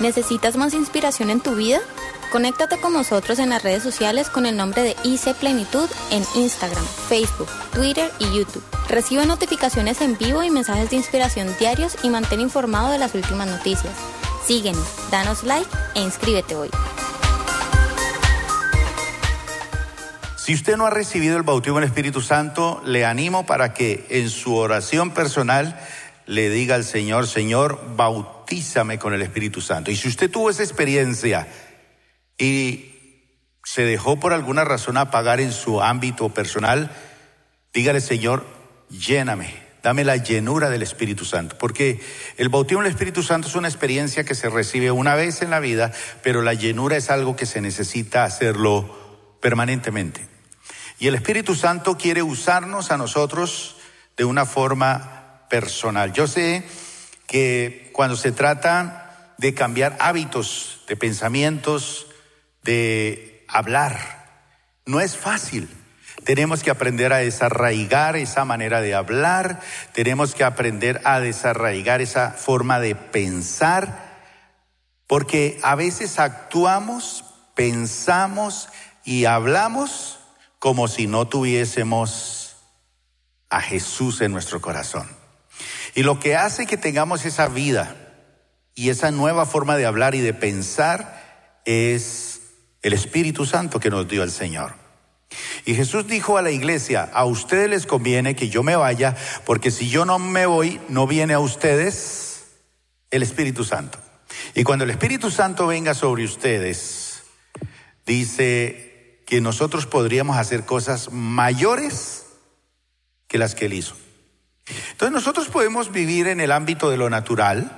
¿Necesitas más inspiración en tu vida? Conéctate con nosotros en las redes sociales con el nombre de IC Plenitud en Instagram, Facebook, Twitter y YouTube. Recibe notificaciones en vivo y mensajes de inspiración diarios y mantén informado de las últimas noticias. Síguenos, danos like e inscríbete hoy. Si usted no ha recibido el bautismo del Espíritu Santo, le animo para que en su oración personal le diga al Señor, Señor, bautízame con el Espíritu Santo. Y si usted tuvo esa experiencia y se dejó por alguna razón apagar en su ámbito personal, dígale, Señor, lléname, dame la llenura del Espíritu Santo. Porque el bautismo del Espíritu Santo es una experiencia que se recibe una vez en la vida, pero la llenura es algo que se necesita hacerlo permanentemente. Y el Espíritu Santo quiere usarnos a nosotros de una forma personal. Yo sé que cuando se trata de cambiar hábitos, de pensamientos, de hablar, no es fácil. Tenemos que aprender a desarraigar esa manera de hablar, tenemos que aprender a desarraigar esa forma de pensar, porque a veces actuamos, pensamos y hablamos como si no tuviésemos a Jesús en nuestro corazón. Y lo que hace que tengamos esa vida y esa nueva forma de hablar y de pensar es el Espíritu Santo que nos dio el Señor. Y Jesús dijo a la iglesia, a ustedes les conviene que yo me vaya, porque si yo no me voy, no viene a ustedes el Espíritu Santo. Y cuando el Espíritu Santo venga sobre ustedes, dice que nosotros podríamos hacer cosas mayores que las que él hizo. Entonces nosotros podemos vivir en el ámbito de lo natural,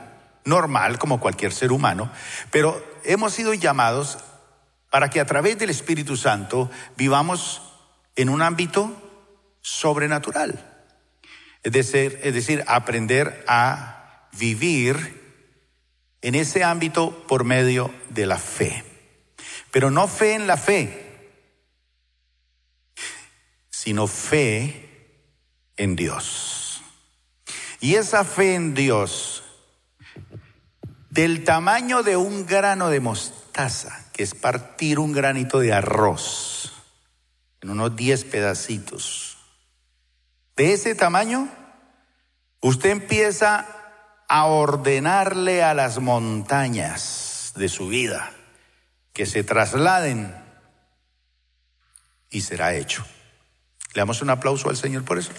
normal como cualquier ser humano, pero hemos sido llamados para que a través del Espíritu Santo vivamos en un ámbito sobrenatural. Es decir, es decir, aprender a vivir en ese ámbito por medio de la fe. Pero no fe en la fe, sino fe en Dios. Y esa fe en Dios, del tamaño de un grano de mostaza, que es partir un granito de arroz en unos 10 pedacitos, de ese tamaño, usted empieza a ordenarle a las montañas de su vida que se trasladen y será hecho. Le damos un aplauso al Señor por eso.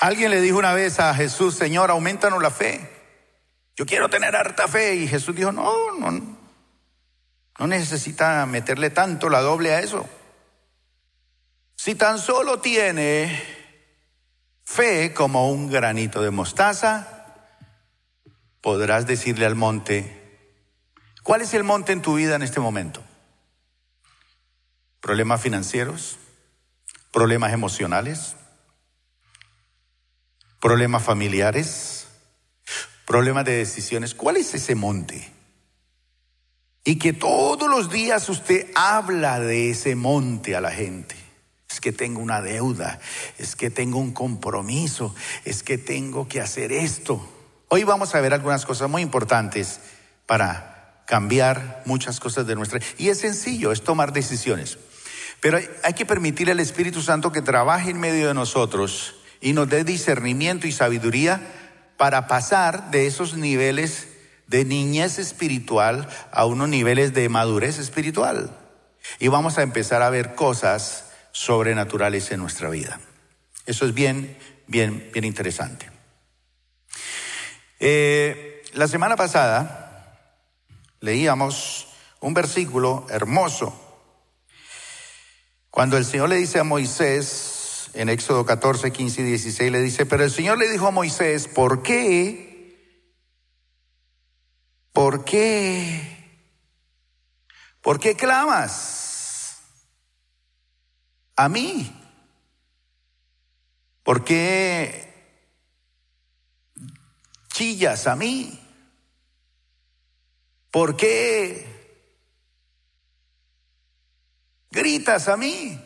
Alguien le dijo una vez a Jesús, Señor, aumentanos la fe. Yo quiero tener harta fe. Y Jesús dijo, no, no, no necesita meterle tanto la doble a eso. Si tan solo tiene fe como un granito de mostaza, podrás decirle al monte, ¿cuál es el monte en tu vida en este momento? problemas financieros, problemas emocionales, problemas familiares, problemas de decisiones. ¿Cuál es ese monte? Y que todos los días usted habla de ese monte a la gente. Es que tengo una deuda, es que tengo un compromiso, es que tengo que hacer esto. Hoy vamos a ver algunas cosas muy importantes para cambiar muchas cosas de nuestra... Y es sencillo, es tomar decisiones. Pero hay que permitir al Espíritu Santo que trabaje en medio de nosotros y nos dé discernimiento y sabiduría para pasar de esos niveles de niñez espiritual a unos niveles de madurez espiritual. Y vamos a empezar a ver cosas sobrenaturales en nuestra vida. Eso es bien, bien, bien interesante. Eh, la semana pasada leíamos un versículo hermoso cuando el Señor le dice a Moisés, en Éxodo 14, 15 y 16, le dice, pero el Señor le dijo a Moisés, ¿por qué? ¿Por qué? ¿Por qué clamas a mí? ¿Por qué chillas a mí? ¿Por qué gritas a mí.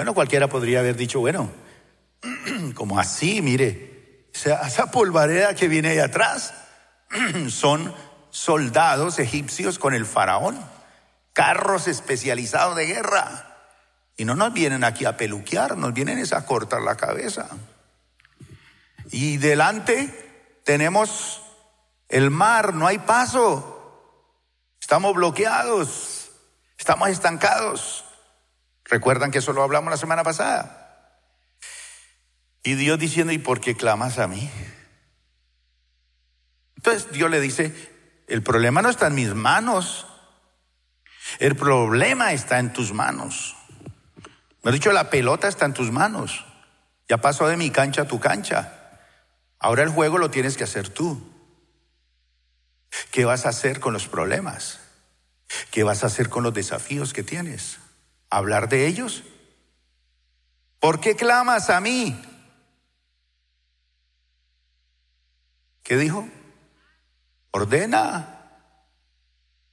Bueno, cualquiera podría haber dicho, bueno, como así, mire, esa polvareda que viene de atrás son soldados egipcios con el faraón, carros especializados de guerra. Y no nos vienen aquí a peluquear, nos vienen a cortar la cabeza. Y delante tenemos el mar, no hay paso. Estamos bloqueados, estamos estancados. Recuerdan que eso lo hablamos la semana pasada. Y Dios diciendo, ¿y por qué clamas a mí? Entonces Dios le dice, el problema no está en mis manos, el problema está en tus manos. Me he dicho, la pelota está en tus manos. Ya pasó de mi cancha a tu cancha. Ahora el juego lo tienes que hacer tú. ¿Qué vas a hacer con los problemas? ¿Qué vas a hacer con los desafíos que tienes? ¿Hablar de ellos? ¿Por qué clamas a mí? ¿Qué dijo? Ordena.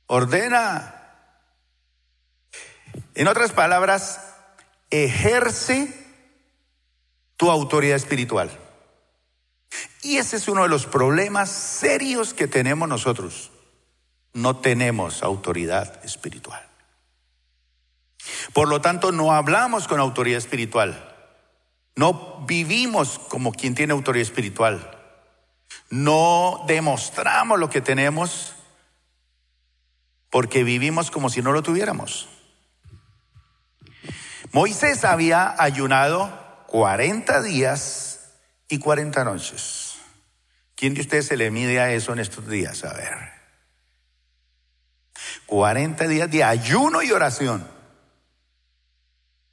Ordena. En otras palabras, ejerce tu autoridad espiritual. Y ese es uno de los problemas serios que tenemos nosotros. No tenemos autoridad espiritual. Por lo tanto, no hablamos con autoridad espiritual. No vivimos como quien tiene autoridad espiritual. No demostramos lo que tenemos porque vivimos como si no lo tuviéramos. Moisés había ayunado 40 días y 40 noches. ¿Quién de ustedes se le mide a eso en estos días? A ver. 40 días de ayuno y oración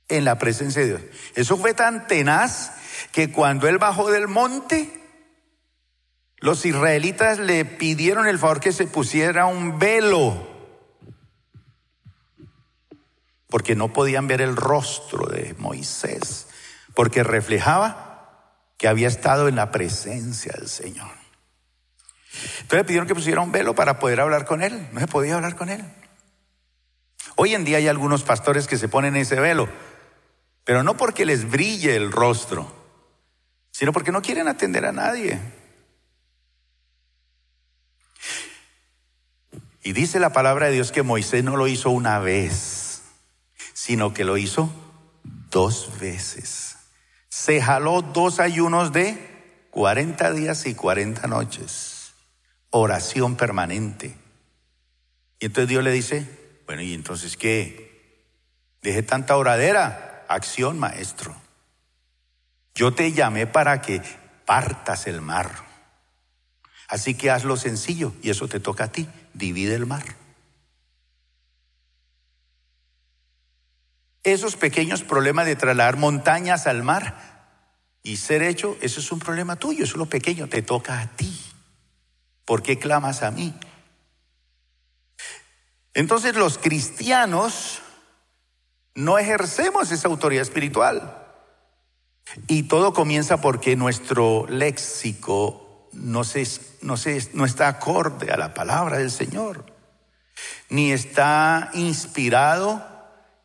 en la presencia de Dios. Eso fue tan tenaz que cuando él bajó del monte, los israelitas le pidieron el favor que se pusiera un velo, porque no podían ver el rostro de Moisés, porque reflejaba que había estado en la presencia del Señor. Entonces le pidieron que pusiera un velo para poder hablar con él, no se podía hablar con él. Hoy en día hay algunos pastores que se ponen ese velo, pero no porque les brille el rostro, sino porque no quieren atender a nadie. Y dice la palabra de Dios que Moisés no lo hizo una vez, sino que lo hizo dos veces. Se jaló dos ayunos de 40 días y 40 noches. Oración permanente. Y entonces Dios le dice, bueno, ¿y entonces qué? Deje tanta oradera. Acción, maestro. Yo te llamé para que partas el mar. Así que hazlo sencillo y eso te toca a ti divide el mar. Esos pequeños problemas de trasladar montañas al mar y ser hecho, eso es un problema tuyo, eso es lo pequeño, te toca a ti. ¿Por qué clamas a mí? Entonces los cristianos no ejercemos esa autoridad espiritual. Y todo comienza porque nuestro léxico no, no, no está acorde a la palabra del Señor, ni está inspirado,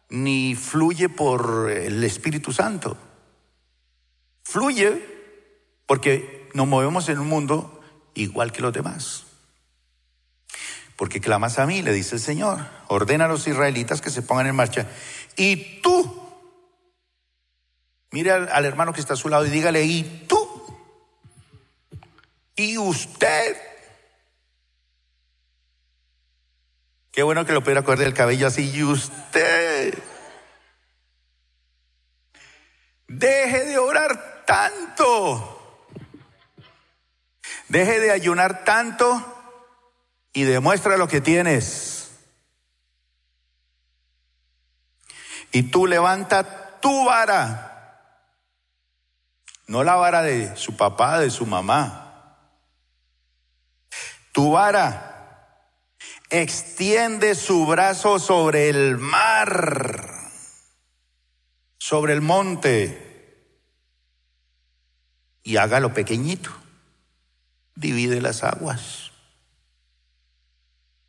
ni fluye por el Espíritu Santo. Fluye porque nos movemos en un mundo igual que los demás. Porque clamas a mí, le dice el Señor, ordena a los israelitas que se pongan en marcha. Y tú, mire al, al hermano que está a su lado y dígale, y tú y usted. Qué bueno que lo pudiera coger del cabello así. Y usted. Deje de orar tanto. Deje de ayunar tanto y demuestra lo que tienes. Y tú levanta tu vara. No la vara de su papá, de su mamá tu vara, extiende su brazo sobre el mar, sobre el monte, y hágalo pequeñito, divide las aguas.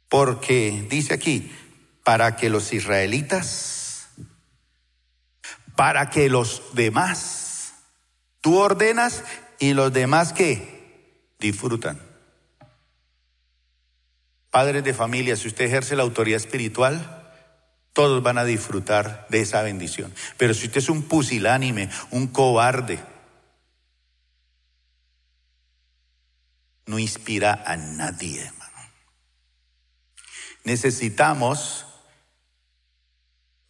Porque dice aquí, para que los israelitas, para que los demás, tú ordenas y los demás que disfrutan. Padres de familia, si usted ejerce la autoridad espiritual, todos van a disfrutar de esa bendición. Pero si usted es un pusilánime, un cobarde, no inspira a nadie, hermano. Necesitamos,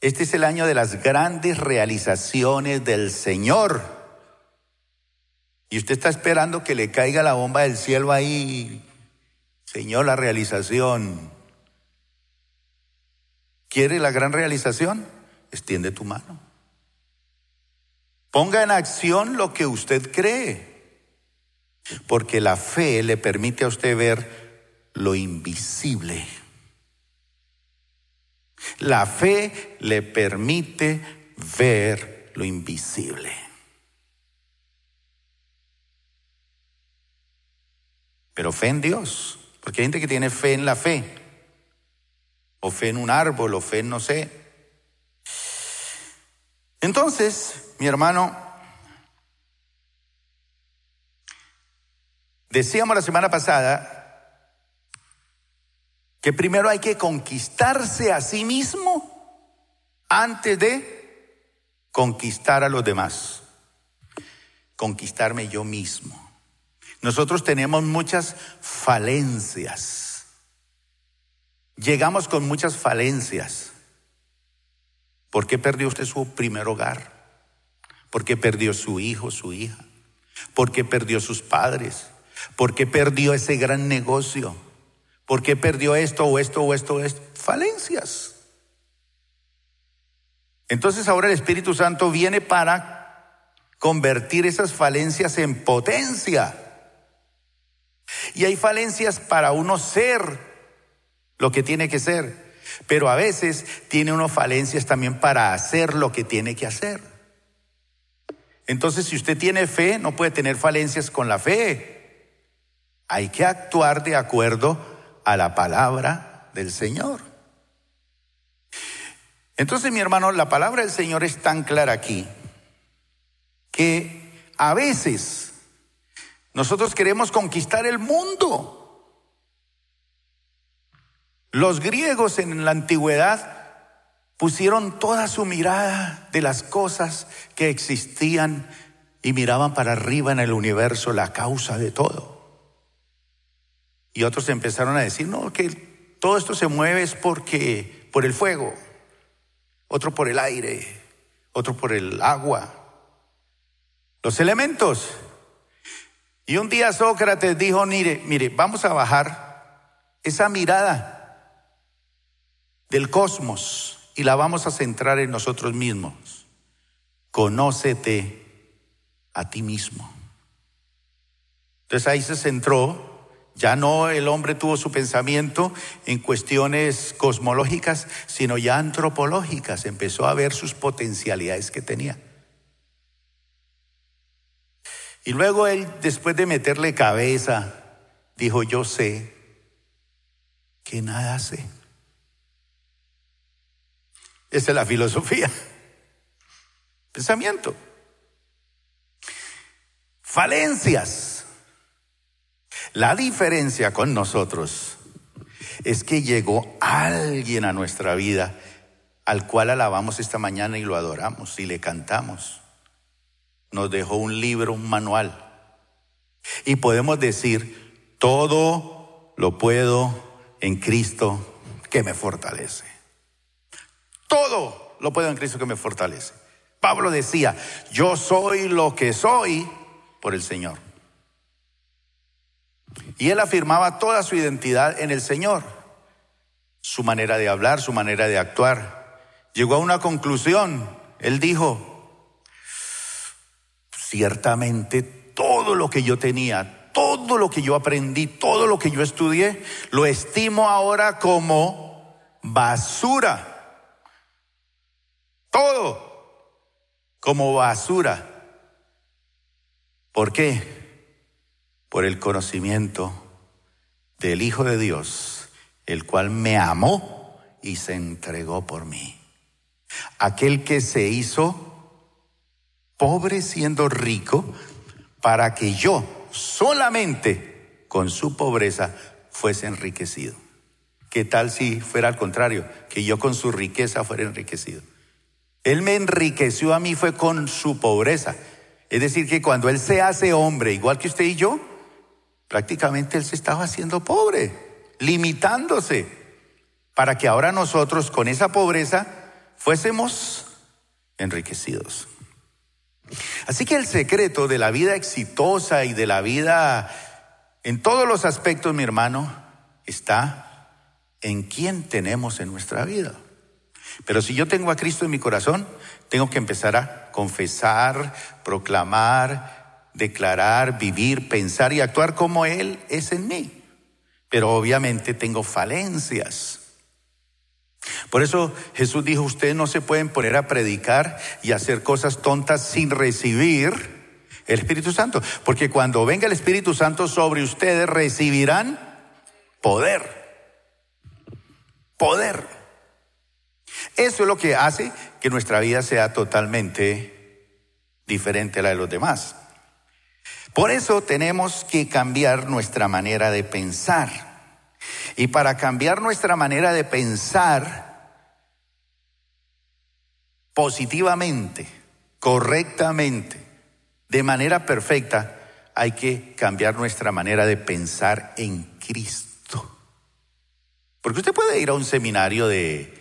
este es el año de las grandes realizaciones del Señor. Y usted está esperando que le caiga la bomba del cielo ahí, Señor, la realización. ¿Quiere la gran realización? Extiende tu mano. Ponga en acción lo que usted cree, porque la fe le permite a usted ver lo invisible. La fe le permite ver lo invisible. Pero fe en Dios, porque hay gente que tiene fe en la fe o fe en un árbol, o fe en no sé. Entonces, mi hermano, decíamos la semana pasada que primero hay que conquistarse a sí mismo antes de conquistar a los demás. Conquistarme yo mismo. Nosotros tenemos muchas falencias Llegamos con muchas falencias. ¿Por qué perdió usted su primer hogar? ¿Por qué perdió su hijo, su hija? ¿Por qué perdió sus padres? ¿Por qué perdió ese gran negocio? ¿Por qué perdió esto o esto o esto o esto? Falencias. Entonces ahora el Espíritu Santo viene para convertir esas falencias en potencia. Y hay falencias para uno ser lo que tiene que ser. Pero a veces tiene unas falencias también para hacer lo que tiene que hacer. Entonces, si usted tiene fe, no puede tener falencias con la fe. Hay que actuar de acuerdo a la palabra del Señor. Entonces, mi hermano, la palabra del Señor es tan clara aquí que a veces nosotros queremos conquistar el mundo. Los griegos en la antigüedad pusieron toda su mirada de las cosas que existían y miraban para arriba en el universo la causa de todo. Y otros empezaron a decir, no, que todo esto se mueve es porque por el fuego, otro por el aire, otro por el agua, los elementos. Y un día Sócrates dijo, mire, mire, vamos a bajar esa mirada del cosmos y la vamos a centrar en nosotros mismos. Conócete a ti mismo. Entonces ahí se centró, ya no el hombre tuvo su pensamiento en cuestiones cosmológicas, sino ya antropológicas, empezó a ver sus potencialidades que tenía. Y luego él, después de meterle cabeza, dijo, yo sé que nada sé. Esa es la filosofía. Pensamiento. Falencias. La diferencia con nosotros es que llegó alguien a nuestra vida al cual alabamos esta mañana y lo adoramos y le cantamos. Nos dejó un libro, un manual. Y podemos decir, todo lo puedo en Cristo que me fortalece. Todo lo puedo en Cristo que me fortalece. Pablo decía, yo soy lo que soy por el Señor. Y él afirmaba toda su identidad en el Señor, su manera de hablar, su manera de actuar. Llegó a una conclusión. Él dijo, ciertamente todo lo que yo tenía, todo lo que yo aprendí, todo lo que yo estudié, lo estimo ahora como basura todo como basura. ¿Por qué? Por el conocimiento del Hijo de Dios, el cual me amó y se entregó por mí. Aquel que se hizo pobre siendo rico para que yo solamente con su pobreza fuese enriquecido. ¿Qué tal si fuera al contrario? Que yo con su riqueza fuera enriquecido. Él me enriqueció a mí fue con su pobreza. Es decir, que cuando Él se hace hombre, igual que usted y yo, prácticamente Él se estaba haciendo pobre, limitándose, para que ahora nosotros con esa pobreza fuésemos enriquecidos. Así que el secreto de la vida exitosa y de la vida en todos los aspectos, mi hermano, está en quién tenemos en nuestra vida. Pero si yo tengo a Cristo en mi corazón, tengo que empezar a confesar, proclamar, declarar, vivir, pensar y actuar como Él es en mí. Pero obviamente tengo falencias. Por eso Jesús dijo, ustedes no se pueden poner a predicar y hacer cosas tontas sin recibir el Espíritu Santo. Porque cuando venga el Espíritu Santo sobre ustedes recibirán poder. Poder. Eso es lo que hace que nuestra vida sea totalmente diferente a la de los demás. Por eso tenemos que cambiar nuestra manera de pensar. Y para cambiar nuestra manera de pensar positivamente, correctamente, de manera perfecta, hay que cambiar nuestra manera de pensar en Cristo. Porque usted puede ir a un seminario de,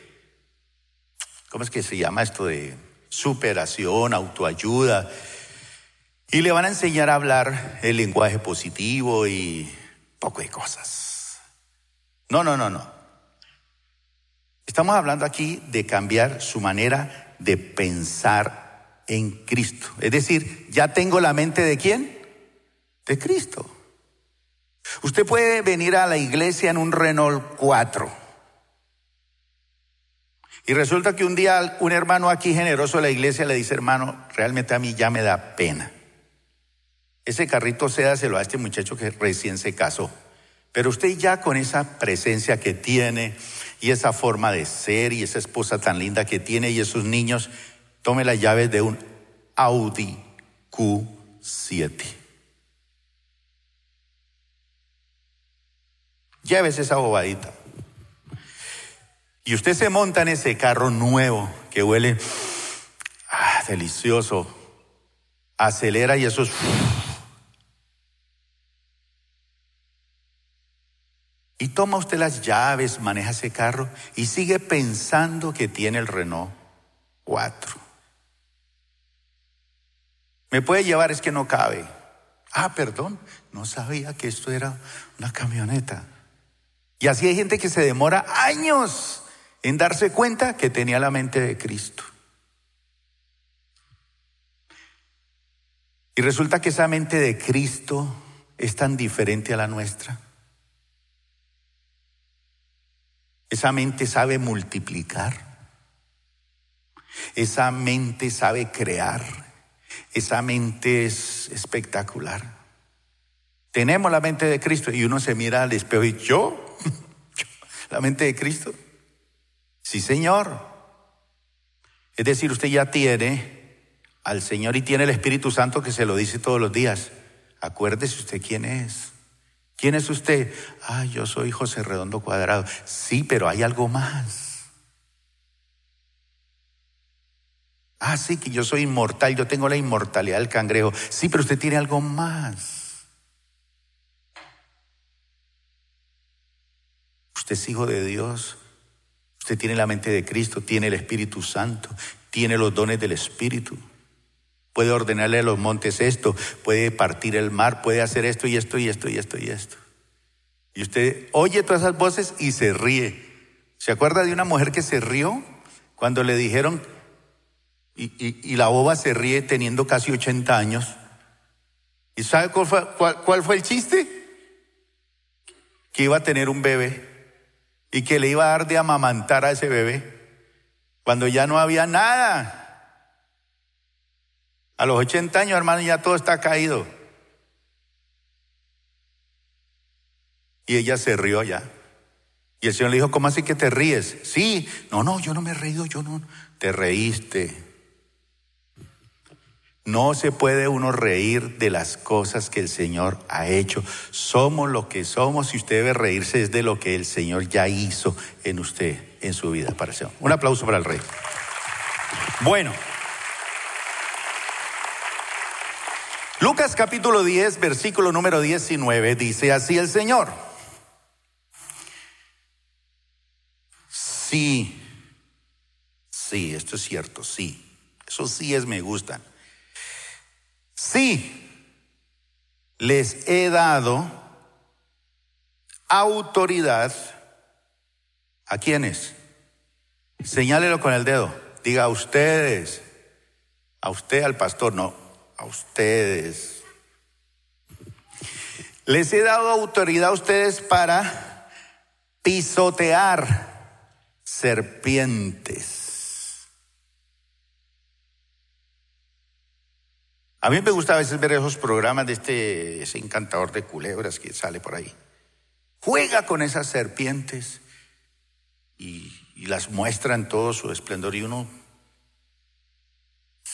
¿cómo es que se llama esto? De superación, autoayuda, y le van a enseñar a hablar el lenguaje positivo y poco de cosas. No, no, no, no. Estamos hablando aquí de cambiar su manera de pensar en Cristo. Es decir, ya tengo la mente de quién? De Cristo. Usted puede venir a la iglesia en un Renault 4. Y resulta que un día un hermano aquí generoso de la iglesia le dice, hermano, realmente a mí ya me da pena. Ese carrito seda se lo a este muchacho que recién se casó. Pero usted ya con esa presencia que tiene y esa forma de ser y esa esposa tan linda que tiene y esos niños, tome las llaves de un Audi Q7. Llévese esa bobadita. Y usted se monta en ese carro nuevo que huele ah, delicioso, acelera y eso Y toma usted las llaves, maneja ese carro y sigue pensando que tiene el Renault 4. Me puede llevar, es que no cabe. Ah, perdón, no sabía que esto era una camioneta. Y así hay gente que se demora años en darse cuenta que tenía la mente de Cristo. Y resulta que esa mente de Cristo es tan diferente a la nuestra. Esa mente sabe multiplicar. Esa mente sabe crear. Esa mente es espectacular. Tenemos la mente de Cristo y uno se mira al espejo y yo, la mente de Cristo. Sí, Señor. Es decir, usted ya tiene al Señor y tiene el Espíritu Santo que se lo dice todos los días. Acuérdese usted quién es. ¿Quién es usted? Ah, yo soy José Redondo Cuadrado. Sí, pero hay algo más. Ah, sí, que yo soy inmortal, yo tengo la inmortalidad del cangrejo. Sí, pero usted tiene algo más. Usted es hijo de Dios. Usted tiene la mente de Cristo, tiene el Espíritu Santo, tiene los dones del Espíritu. Puede ordenarle a los montes esto, puede partir el mar, puede hacer esto y esto y esto y esto y esto. Y usted oye todas esas voces y se ríe. ¿Se acuerda de una mujer que se rió cuando le dijeron, y, la boba se ríe teniendo casi 80 años? ¿Y sabe cuál fue, cuál fue el chiste? Que iba a tener un bebé y que le iba a dar de amamantar a ese bebé cuando ya no había nada. A los 80 años, hermano, ya todo está caído. Y ella se rió ya. Y el Señor le dijo, ¿cómo así que te ríes? Sí, no, no, yo no me he reído, yo no. Te reíste. No se puede uno reír de las cosas que el Señor ha hecho. Somos lo que somos y usted debe reírse es de lo que el Señor ya hizo en usted, en su vida. Un aplauso para el Rey. Bueno. Lucas capítulo 10, versículo número 19 dice así el Señor. Sí, sí, esto es cierto, sí. Eso sí es me gustan. Sí, les he dado autoridad. ¿A quiénes? Señálelo con el dedo. Diga a ustedes. A usted, al pastor, no. A ustedes. Les he dado autoridad a ustedes para pisotear serpientes A mí me gusta a veces ver esos programas de este ese encantador de culebras que sale por ahí. Juega con esas serpientes y, las muestra en todo su esplendor y uno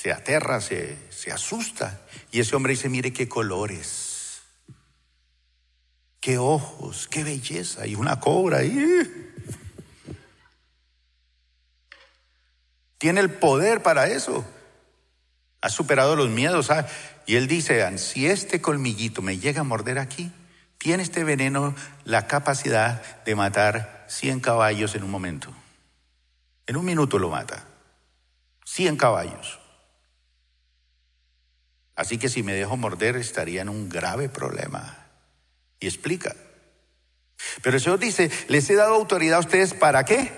se aterra, se, se asusta. Y ese hombre dice, mire qué colores, qué ojos, qué belleza. Y una cobra ahí. Tiene el poder para eso ha superado los miedos. Y él dice, si este colmillito me llega a morder aquí, tiene este veneno la capacidad de matar 100 caballos en un momento. En un minuto lo mata. 100 caballos. Así que si me dejo morder estaría en un grave problema. Y explica. Pero el Señor dice, les he dado autoridad a ustedes para qué?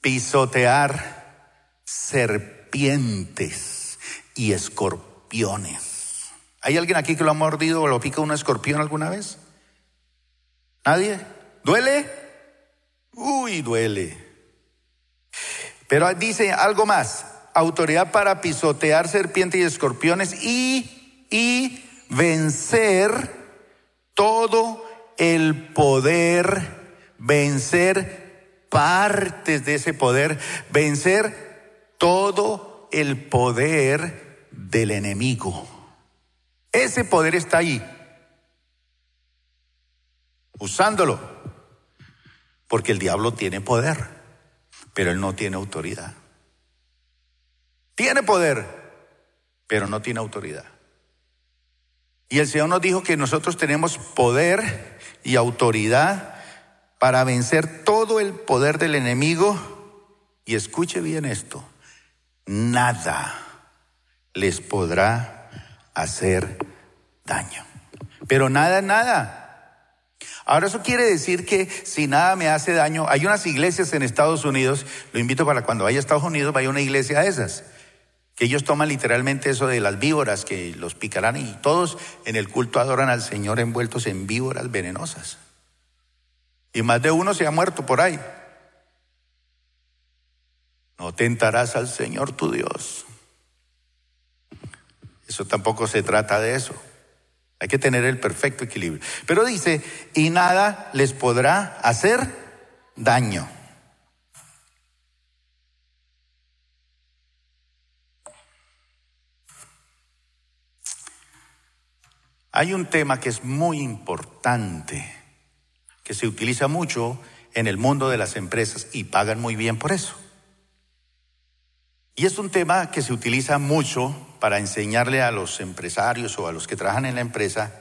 Pisotear serpientes y escorpiones. ¿Hay alguien aquí que lo ha mordido o lo pica un escorpión alguna vez? ¿Nadie? ¿Duele? Uy, duele. Pero dice algo más, autoridad para pisotear serpientes y escorpiones y, y vencer todo el poder, vencer partes de ese poder, vencer todo el poder del enemigo. Ese poder está ahí, usándolo, porque el diablo tiene poder, pero él no tiene autoridad. Tiene poder, pero no tiene autoridad. Y el Señor nos dijo que nosotros tenemos poder y autoridad para vencer todo el poder del enemigo. Y escuche bien esto, nada les podrá hacer daño. Pero nada, nada. Ahora eso quiere decir que si nada me hace daño, hay unas iglesias en Estados Unidos, lo invito para cuando vaya a Estados Unidos, vaya a una iglesia de esas, que ellos toman literalmente eso de las víboras, que los picarán y todos en el culto adoran al Señor envueltos en víboras venenosas. Y más de uno se ha muerto por ahí. No tentarás al Señor tu Dios. Eso tampoco se trata de eso. Hay que tener el perfecto equilibrio. Pero dice, y nada les podrá hacer daño. Hay un tema que es muy importante, que se utiliza mucho en el mundo de las empresas y pagan muy bien por eso. Y es un tema que se utiliza mucho para enseñarle a los empresarios o a los que trabajan en la empresa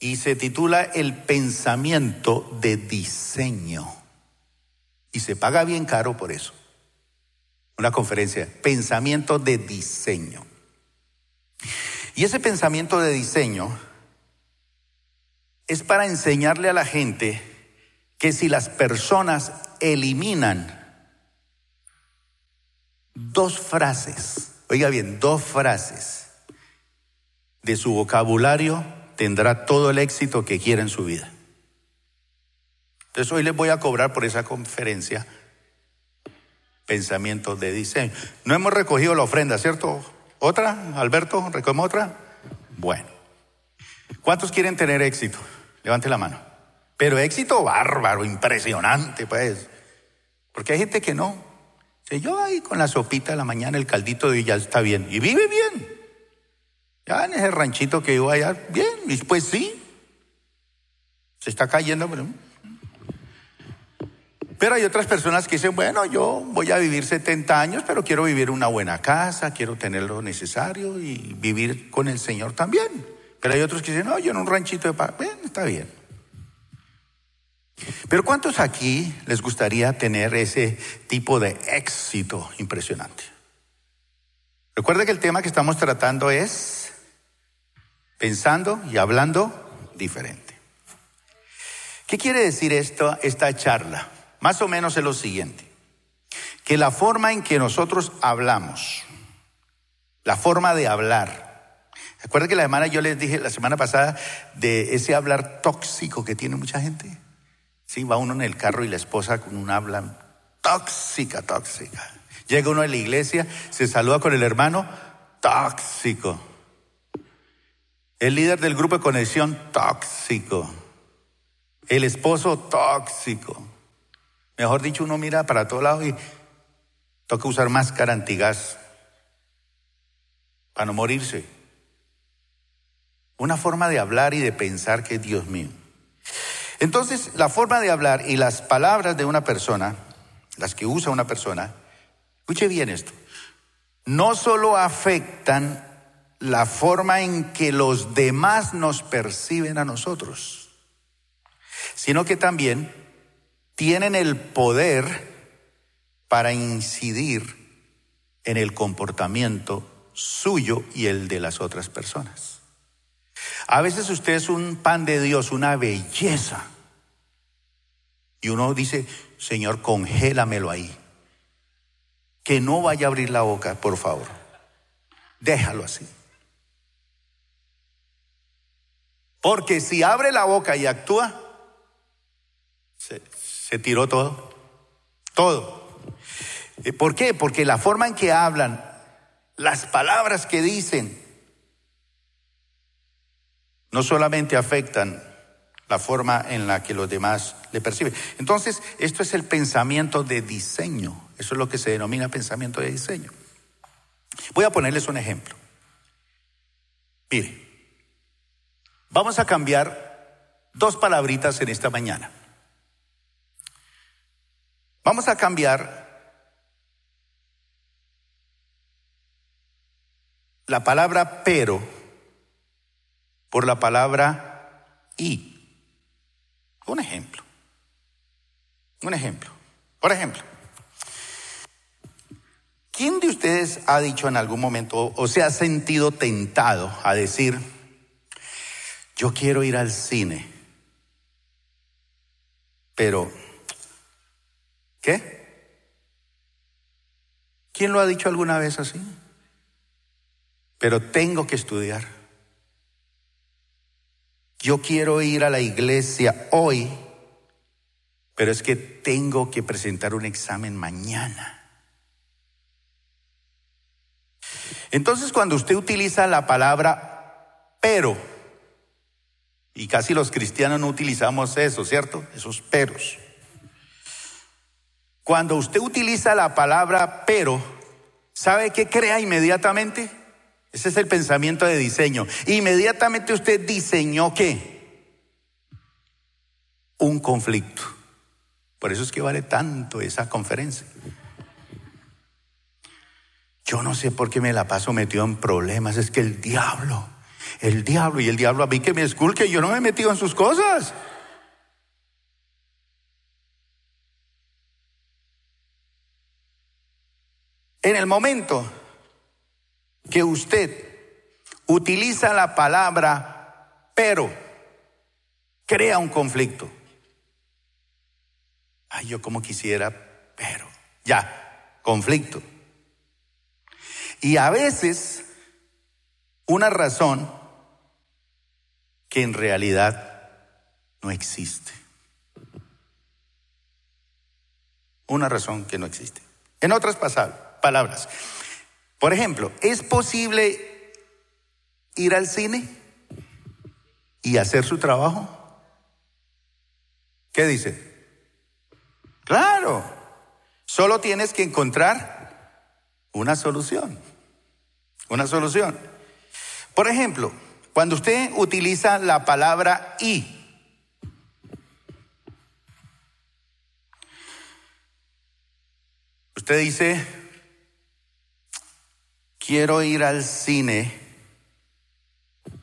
y se titula El pensamiento de diseño. Y se paga bien caro por eso. Una conferencia, pensamiento de diseño. Y ese pensamiento de diseño es para enseñarle a la gente que si las personas eliminan dos frases, oiga bien, dos frases de su vocabulario, tendrá todo el éxito que quiera en su vida. Entonces hoy les voy a cobrar por esa conferencia pensamientos de diseño. No hemos recogido la ofrenda, ¿cierto? ¿Otra? Alberto, ¿recogemos otra? Bueno. ¿Cuántos quieren tener éxito? Levante la mano. Pero éxito bárbaro, impresionante, pues. Porque hay gente que no. Si yo ahí con la sopita de la mañana, el caldito de ya está bien. Y vive bien. Ya en ese ranchito que iba allá, bien, y pues sí, se está cayendo, pero... Pero hay otras personas que dicen, bueno, yo voy a vivir 70 años, pero quiero vivir una buena casa, quiero tener lo necesario y vivir con el Señor también. Pero hay otros que dicen, no, yo en un ranchito de paz, bien, está bien. Pero ¿cuántos aquí les gustaría tener ese tipo de éxito impresionante? Recuerda que el tema que estamos tratando es pensando y hablando diferente. ¿Qué quiere decir esto, esta charla? Más o menos es lo siguiente, que la forma en que nosotros hablamos, la forma de hablar, recuerda que la semana yo les dije la semana pasada de ese hablar tóxico que tiene mucha gente. Sí, va uno en el carro y la esposa con un habla tóxica, tóxica. Llega uno a la iglesia, se saluda con el hermano, tóxico. El líder del grupo de conexión, tóxico. El esposo, tóxico. Mejor dicho, uno mira para todos lados y toca usar máscara antigas para no morirse. Una forma de hablar y de pensar que es Dios mío. Entonces, la forma de hablar y las palabras de una persona, las que usa una persona, Escuche bien esto. No solo afectan la forma en que los demás nos perciben a nosotros, sino que también tienen el poder para incidir en el comportamiento suyo y el de las otras personas. A veces usted es un pan de Dios, una belleza. Y uno dice, Señor, congélamelo ahí que no vaya a abrir la boca, por favor. Déjalo así. Porque si abre la boca y actúa, se, tiró todo. Todo. Eh, ¿Por qué? Porque la forma en que hablan, las palabras que dicen, no solamente afectan la forma en la que los demás le perciben. Entonces, esto es el pensamiento de diseño. Eso es lo que se denomina pensamiento de diseño. Voy a ponerles un ejemplo. Mire, vamos a cambiar dos palabritas en esta mañana. Vamos a cambiar la palabra pero por la palabra y. Un ejemplo. Un ejemplo. Por ejemplo, ¿quién de ustedes ha dicho en algún momento o se ha sentido tentado a decir, yo quiero ir al cine, pero, ¿qué? ¿Quién lo ha dicho alguna vez así? Pero tengo que estudiar. Yo quiero ir a la iglesia hoy, pero es que tengo que presentar un examen mañana. Entonces cuando usted utiliza la palabra pero, y casi los cristianos no utilizamos eso, ¿cierto? Esos peros. Cuando usted utiliza la palabra pero, ¿sabe qué crea inmediatamente? Ese es el pensamiento de diseño. Inmediatamente usted diseñó qué? Un conflicto. Por eso es que vale tanto esa conferencia. Yo no sé por qué me la paso metido en problemas. Es que el diablo, el diablo y el diablo a mí que me esculque, yo no me he metido en sus cosas. En el momento que usted utiliza la palabra pero, crea un conflicto. Ay, yo como quisiera, pero, ya, conflicto. Y a veces una razón que en realidad no existe. Una razón que no existe. En otras palabras, por ejemplo, ¿es posible ir al cine y hacer su trabajo? ¿Qué dice? Claro, solo tienes que encontrar una solución, una solución. Por ejemplo, cuando usted utiliza la palabra y, usted dice, quiero ir al cine,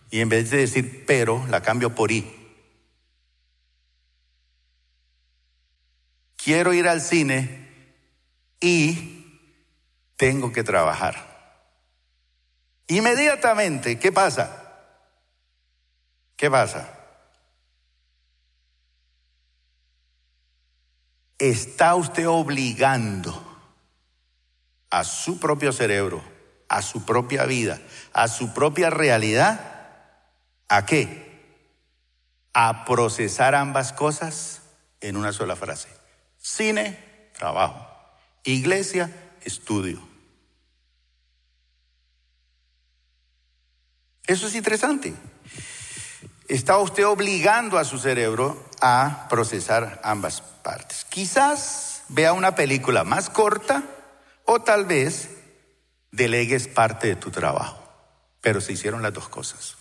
y en vez de decir pero, la cambio por y. Quiero ir al cine y tengo que trabajar. Inmediatamente, ¿qué pasa? ¿Qué pasa? Está usted obligando a su propio cerebro, a su propia vida, a su propia realidad, ¿a qué? A procesar ambas cosas en una sola frase. Cine, trabajo. Iglesia, estudio. Eso es interesante. Está usted obligando a su cerebro a procesar ambas partes. Quizás vea una película más corta o tal vez delegues parte de tu trabajo, pero se hicieron las dos cosas.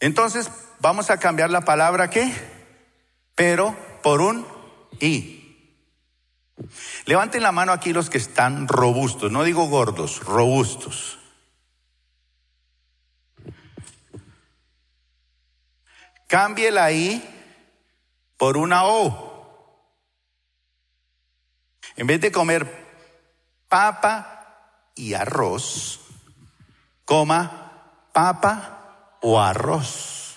Entonces, vamos a cambiar la palabra ¿qué? Pero por un y. Levanten la mano aquí los que están robustos, no digo gordos, robustos. Cambie la I por una O. En vez de comer papa y arroz, coma papa o arroz.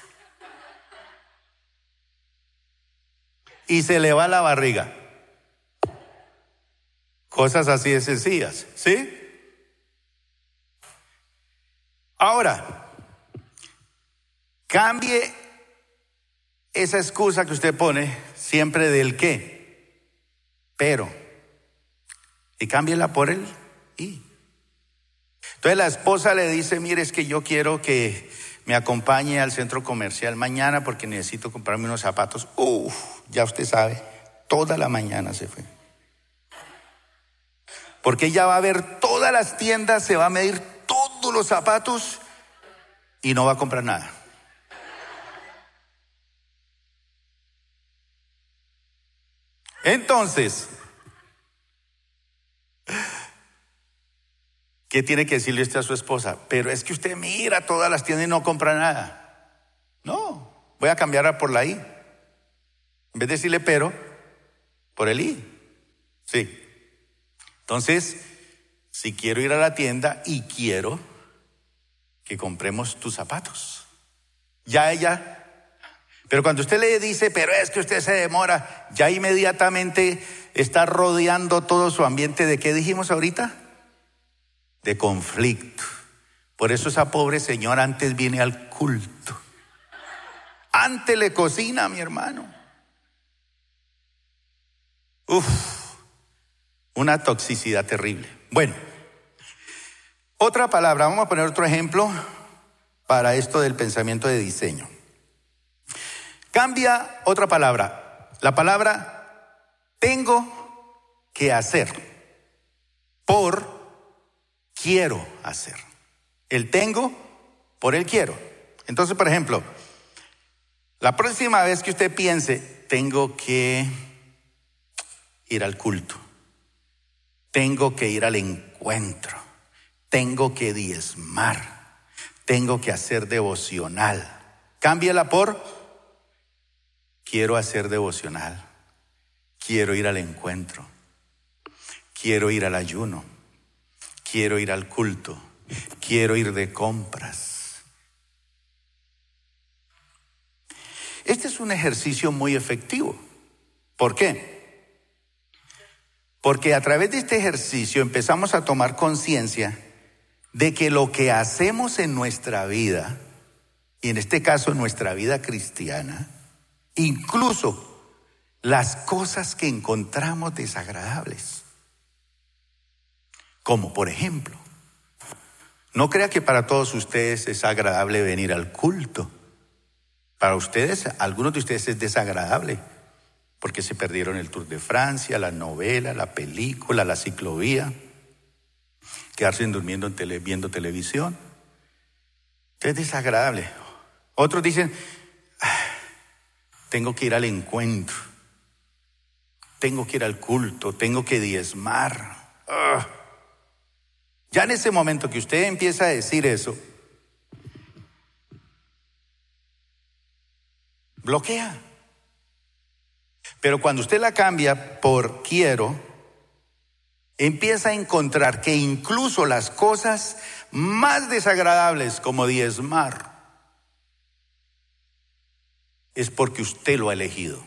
Y se le va la barriga. Cosas así de sencillas, ¿sí? Ahora, cambie esa excusa que usted pone siempre del qué, pero, y cámbiela por el y. Entonces la esposa le dice, mire, es que yo quiero que me acompañe al centro comercial mañana porque necesito comprarme unos zapatos. Uf, ya usted sabe, toda la mañana se fue. Porque ella va a ver todas las tiendas, se va a medir todos los zapatos y no va a comprar nada. Entonces, ¿qué tiene que decirle usted a su esposa? Pero es que usted mira todas las tiendas y no compra nada. No, voy a cambiarla por la I. En vez de decirle pero, por el I. Sí. Entonces, si quiero ir a la tienda y quiero que compremos tus zapatos, ya ella pero cuando usted le dice, pero es que usted se demora, ya inmediatamente está rodeando todo su ambiente de qué dijimos ahorita? De conflicto. Por eso esa pobre señora antes viene al culto. Antes le cocina a mi hermano. Uf, una toxicidad terrible. Bueno, otra palabra, vamos a poner otro ejemplo para esto del pensamiento de diseño. Cambia otra palabra. La palabra tengo que hacer por quiero hacer. El tengo por el quiero. Entonces, por ejemplo, la próxima vez que usted piense, tengo que ir al culto, tengo que ir al encuentro, tengo que diezmar, tengo que hacer devocional. Cámbiala por quiero hacer devocional, quiero ir al encuentro, quiero ir al ayuno, quiero ir al culto, quiero ir de compras. Este es un ejercicio muy efectivo. ¿Por qué? Porque a través de este ejercicio empezamos a tomar conciencia de que lo que hacemos en nuestra vida, y en este caso en nuestra vida cristiana, incluso las cosas que encontramos desagradables. Como por ejemplo, no crea que para todos ustedes es agradable venir al culto. Para ustedes, algunos de ustedes es desagradable, porque se perdieron el Tour de Francia, la novela, la película, la ciclovía. quedarse durmiendo en tele, viendo televisión. Es desagradable. Otros dicen, ah, tengo que ir al encuentro, tengo que ir al culto, tengo que diezmar. Ah. Ya en ese momento que usted empieza a decir eso, bloquea. Pero cuando usted la cambia por quiero, empieza a encontrar que incluso las cosas más desagradables como diezmar es porque usted lo ha elegido.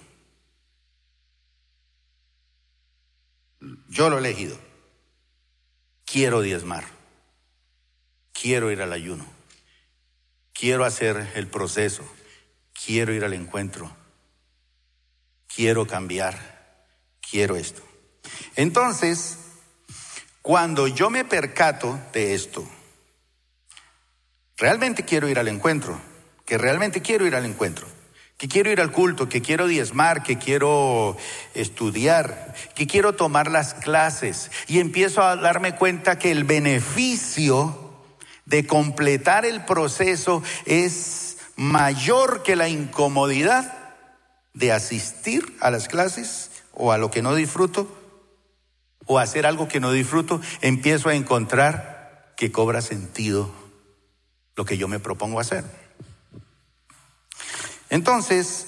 Yo lo he elegido. Quiero diezmar. Quiero ir al ayuno. Quiero hacer el proceso. Quiero ir al encuentro. Quiero cambiar. Quiero esto. Entonces, cuando yo me percato de esto, realmente quiero ir al encuentro, que realmente quiero ir al encuentro, que quiero ir al culto, que quiero diezmar, que quiero estudiar, que quiero tomar las clases y empiezo a darme cuenta que el beneficio de completar el proceso es mayor que la incomodidad de asistir a las clases o a lo que no disfruto o hacer algo que no disfruto, empiezo a encontrar que cobra sentido lo que yo me propongo hacer. Entonces,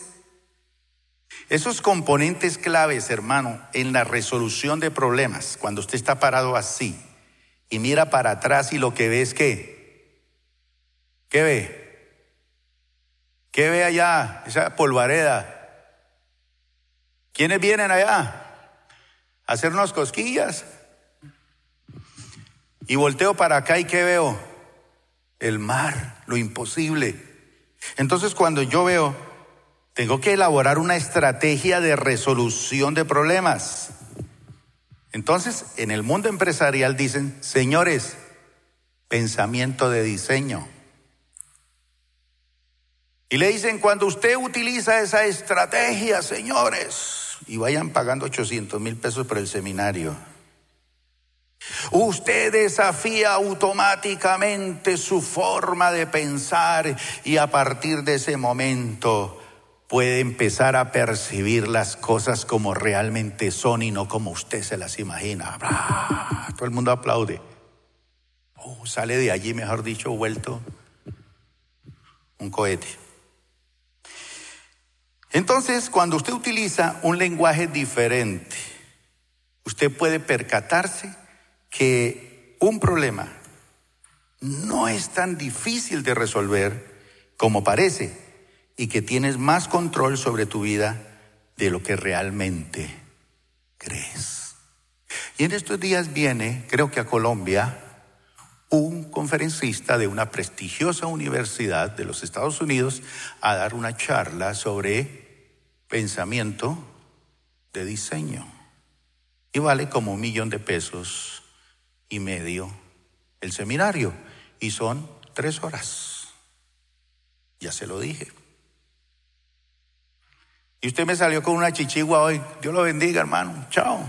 esos componentes claves, hermano, en la resolución de problemas, cuando usted está parado así y mira para atrás y lo que ve es que, ¿qué ve? ¿Qué ve allá? Esa polvareda. ¿Quiénes vienen allá? A hacernos cosquillas. Y volteo para acá y ¿qué veo? El mar, lo imposible. Entonces cuando yo veo, tengo que elaborar una estrategia de resolución de problemas. Entonces, en el mundo empresarial dicen, señores, pensamiento de diseño. Y le dicen, cuando usted utiliza esa estrategia, señores, y vayan pagando 800 mil pesos por el seminario. Usted desafía automáticamente su forma de pensar y a partir de ese momento puede empezar a percibir las cosas como realmente son y no como usted se las imagina. Todo el mundo aplaude. Oh, sale de allí, mejor dicho, vuelto un cohete. Entonces, cuando usted utiliza un lenguaje diferente, usted puede percatarse que un problema no es tan difícil de resolver como parece y que tienes más control sobre tu vida de lo que realmente crees. Y en estos días viene, creo que a Colombia, un conferencista de una prestigiosa universidad de los Estados Unidos a dar una charla sobre pensamiento de diseño. Y vale como un millón de pesos y medio el seminario. Y son tres horas. Ya se lo dije. Y usted me salió con una chichigua hoy. Dios lo bendiga, hermano. Chao.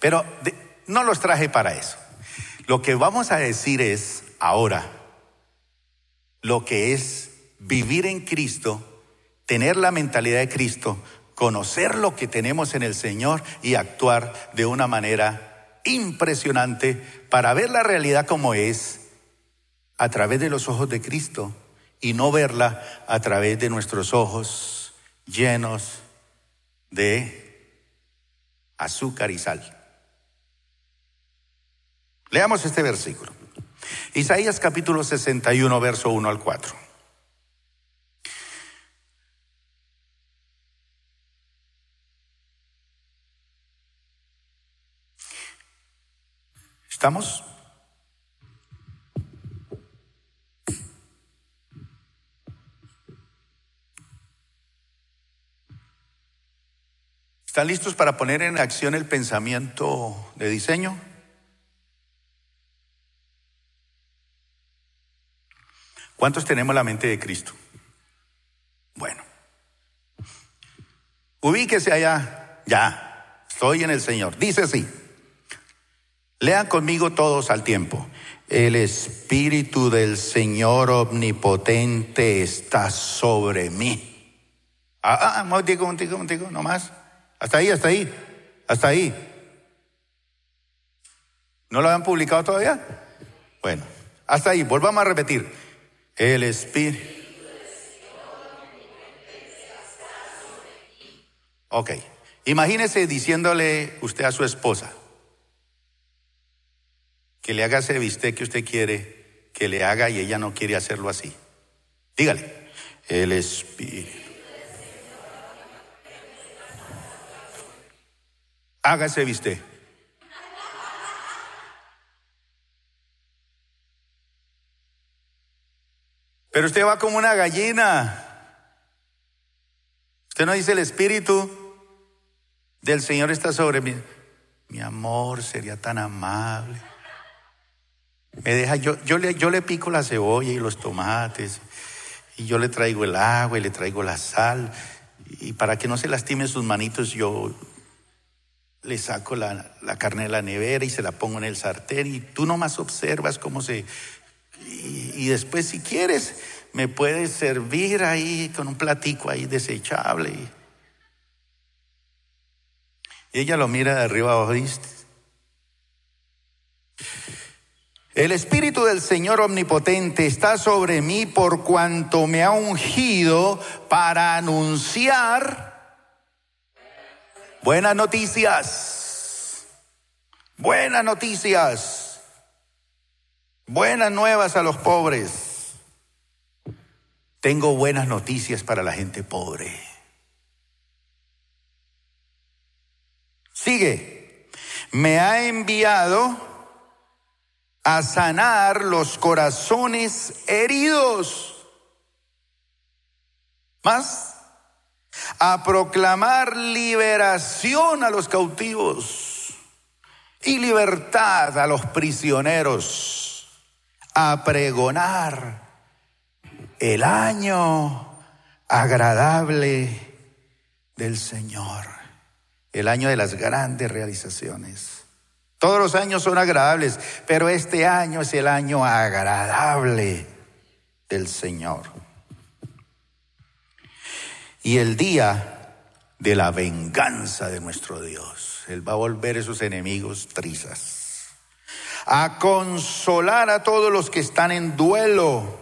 Pero no los traje para eso. Lo que vamos a decir es ahora lo que es vivir en Cristo, tener la mentalidad de Cristo, conocer lo que tenemos en el Señor y actuar de una manera impresionante para ver la realidad como es a través de los ojos de Cristo y no verla a través de nuestros ojos llenos de azúcar y sal. Leamos este versículo. Isaías capítulo 61, verso 1 al 4. ¿Estamos? ¿Están listos para poner en acción el pensamiento de diseño? ¿Cuántos tenemos la mente de Cristo? Bueno, ubíquese allá, ya, Estoy en el Señor. Dice así. Lean conmigo todos al tiempo. El Espíritu del Señor Omnipotente está sobre mí. Ah, ah, un momentico, un momentico, un momentico, no más. Hasta ahí, hasta ahí, hasta ahí. ¿No lo han publicado todavía? Bueno, hasta ahí, volvamos a repetir. El Espíritu. Ok, imagínese diciéndole usted a su esposa que le haga ese bistec que usted quiere que le haga y ella no quiere hacerlo así. Dígale, el Espíritu. Hágase bistec. Pero usted va como una gallina. Usted no dice el espíritu del Señor está sobre mí. Mi amor sería tan amable. Me deja, yo, yo, le, yo le pico la cebolla y los tomates. Y yo le traigo el agua y le traigo la sal. Y para que no se lastime sus manitos, yo le saco la, la carne de la nevera y se la pongo en el sartén. Y tú nomás observas cómo se y, después si quieres me puedes servir ahí con un platico ahí desechable. Y ella lo mira de arriba abajo, ¿viste? El Espíritu del Señor Omnipotente está sobre mí por cuanto me ha ungido para anunciar buenas noticias. Buenas noticias Buenas nuevas a los pobres. Tengo buenas noticias para la gente pobre. Sigue. Me ha enviado a sanar los corazones heridos. Más. A proclamar liberación a los cautivos y libertad a los prisioneros a pregonar el año agradable del Señor, el año de las grandes realizaciones. Todos los años son agradables, pero este año es el año agradable del Señor. Y el día de la venganza de nuestro Dios. Él va a volver esos enemigos trizas a consolar a todos los que están en duelo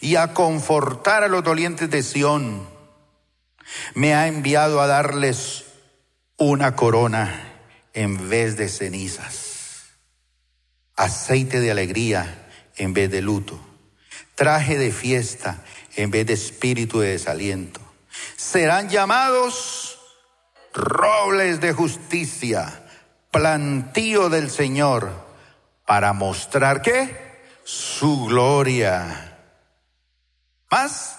y a confortar a los dolientes de Sión. Me ha enviado a darles una corona en vez de cenizas, aceite de alegría en vez de luto, traje de fiesta en vez de espíritu de desaliento. Serán llamados robles de justicia, plantío del Señor para mostrar qué? Su gloria. Más,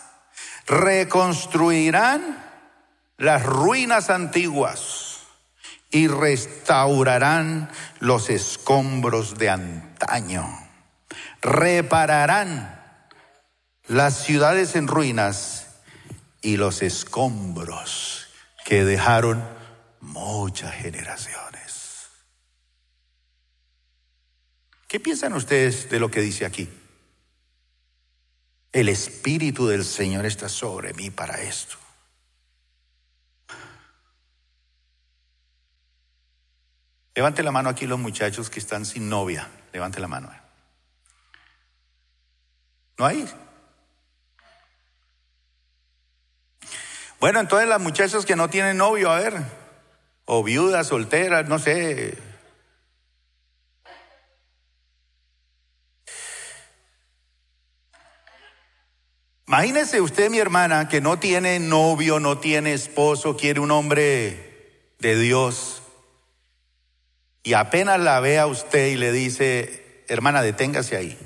reconstruirán las ruinas antiguas y restaurarán los escombros de antaño. Repararán las ciudades en ruinas y los escombros que dejaron muchas generaciones. ¿Qué piensan ustedes de lo que dice aquí? El Espíritu del Señor está sobre mí para esto. Levante la mano aquí los muchachos que están sin novia. Levante la mano. ¿No hay? Bueno, entonces las muchachas que no tienen novio, a ver, o viudas, solteras, no sé, Imagínese usted, mi hermana, que no tiene novio, no tiene esposo, quiere un hombre de Dios. Y apenas la ve a usted y le dice, hermana, deténgase ahí,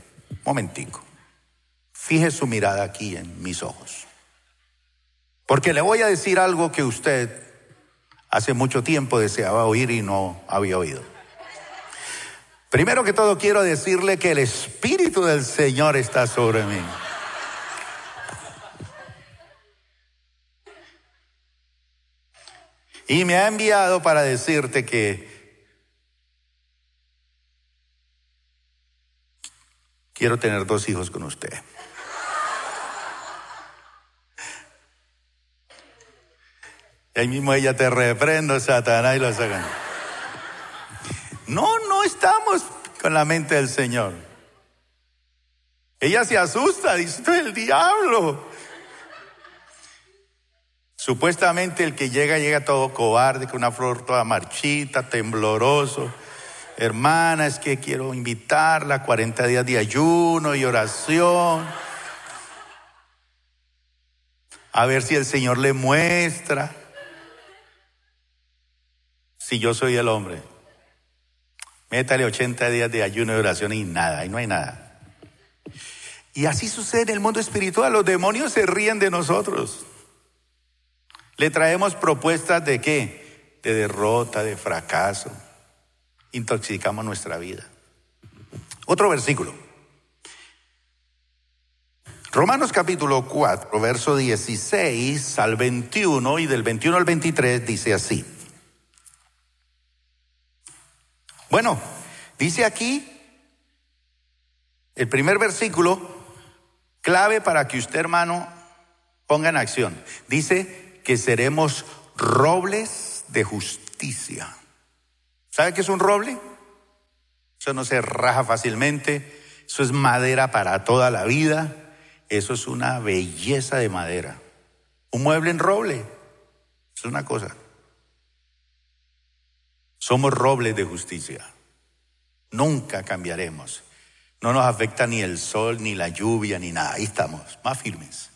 momentico. Fije su mirada aquí en mis ojos. Porque le voy a decir algo que usted hace mucho tiempo deseaba oír y no había oído. Primero que todo quiero decirle que el Espíritu del Señor está sobre mí. Y me ha enviado para decirte que quiero tener dos hijos con usted. Y ahí mismo ella te reprendo, Satanás, y lo sacan. No, no estamos con la mente del Señor. Ella se asusta, dice, el diablo. Supuestamente el que llega, llega todo cobarde, con una flor toda marchita, tembloroso. Hermana, es que quiero invitarla a 40 días de ayuno y oración. A ver si el Señor le muestra si yo soy el hombre. Métale 80 días de ayuno y oración y nada, y no hay nada. Y así sucede en el mundo espiritual. Los demonios se ríen de nosotros. Le traemos propuestas de qué? De derrota, de fracaso. Intoxicamos nuestra vida. Otro versículo. Romanos capítulo 4, verso 16 al 21 y del 21 al 23 dice así. Bueno, dice aquí el primer versículo, clave para que usted hermano ponga en acción. Dice que seremos robles de justicia. ¿Sabe qué es un roble? Eso no se raja fácilmente, eso es madera para toda la vida, eso es una belleza de madera. Un mueble en roble, es una cosa. Somos robles de justicia. Nunca cambiaremos. No nos afecta ni el sol, ni la lluvia, ni nada. Ahí estamos, más firmes.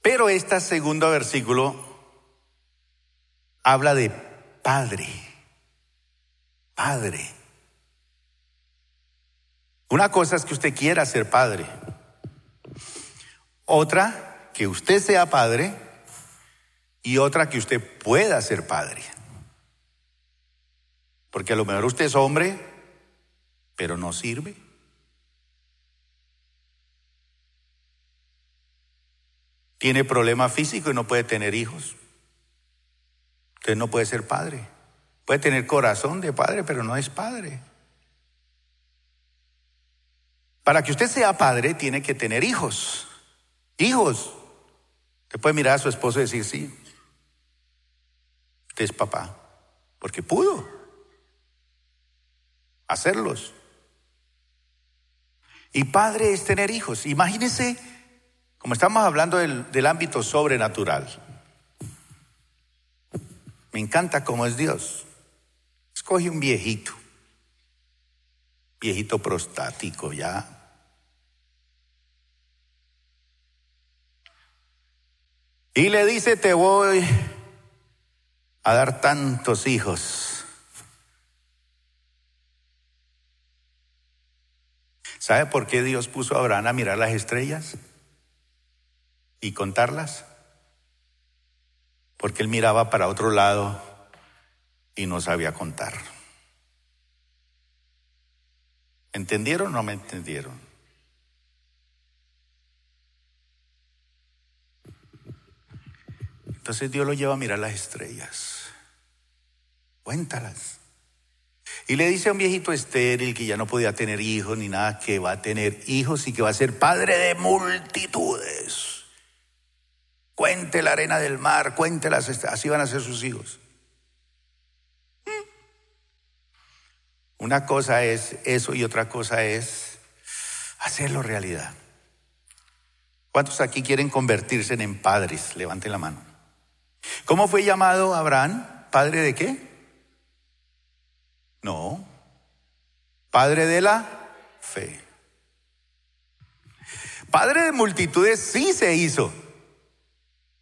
Pero este segundo versículo habla de padre. Padre. Una cosa es que usted quiera ser padre. Otra, que usted sea padre y otra que usted pueda ser padre. Porque a lo mejor usted es hombre, pero no sirve. Tiene problema físico y no puede tener hijos. Usted no puede ser padre. Puede tener corazón de padre, pero no es padre. Para que usted sea padre, tiene que tener hijos. Hijos. Usted puede mirar a su esposo y decir, sí, es papá, porque pudo hacerlos. Y padre es tener hijos. Imagínense, como estamos hablando del ámbito sobrenatural, me encanta cómo es Dios. Escoge un viejito, viejito prostático ya, Y le dice, te voy a dar tantos hijos. ¿Sabe por qué Dios puso a Abraham a mirar las estrellas y contarlas? Porque él miraba para otro lado y no sabía contar. ¿Entendieron o no me entendieron? Entonces Dios lo lleva a mirar las estrellas. Cuéntalas. Y le dice a un viejito estéril que ya no podía tener hijos ni nada, que va a tener hijos y que va a ser padre de multitudes. Cuente la arena del mar, cuéntelas, así van a ser sus hijos. Mm. Una cosa es eso y otra cosa es hacerlo realidad. ¿Cuántos aquí quieren convertirse en padres? Levanten la mano. ¿Cómo fue llamado Abraham? ¿Padre de qué? No. Padre de la fe. Padre de multitudes sí se hizo,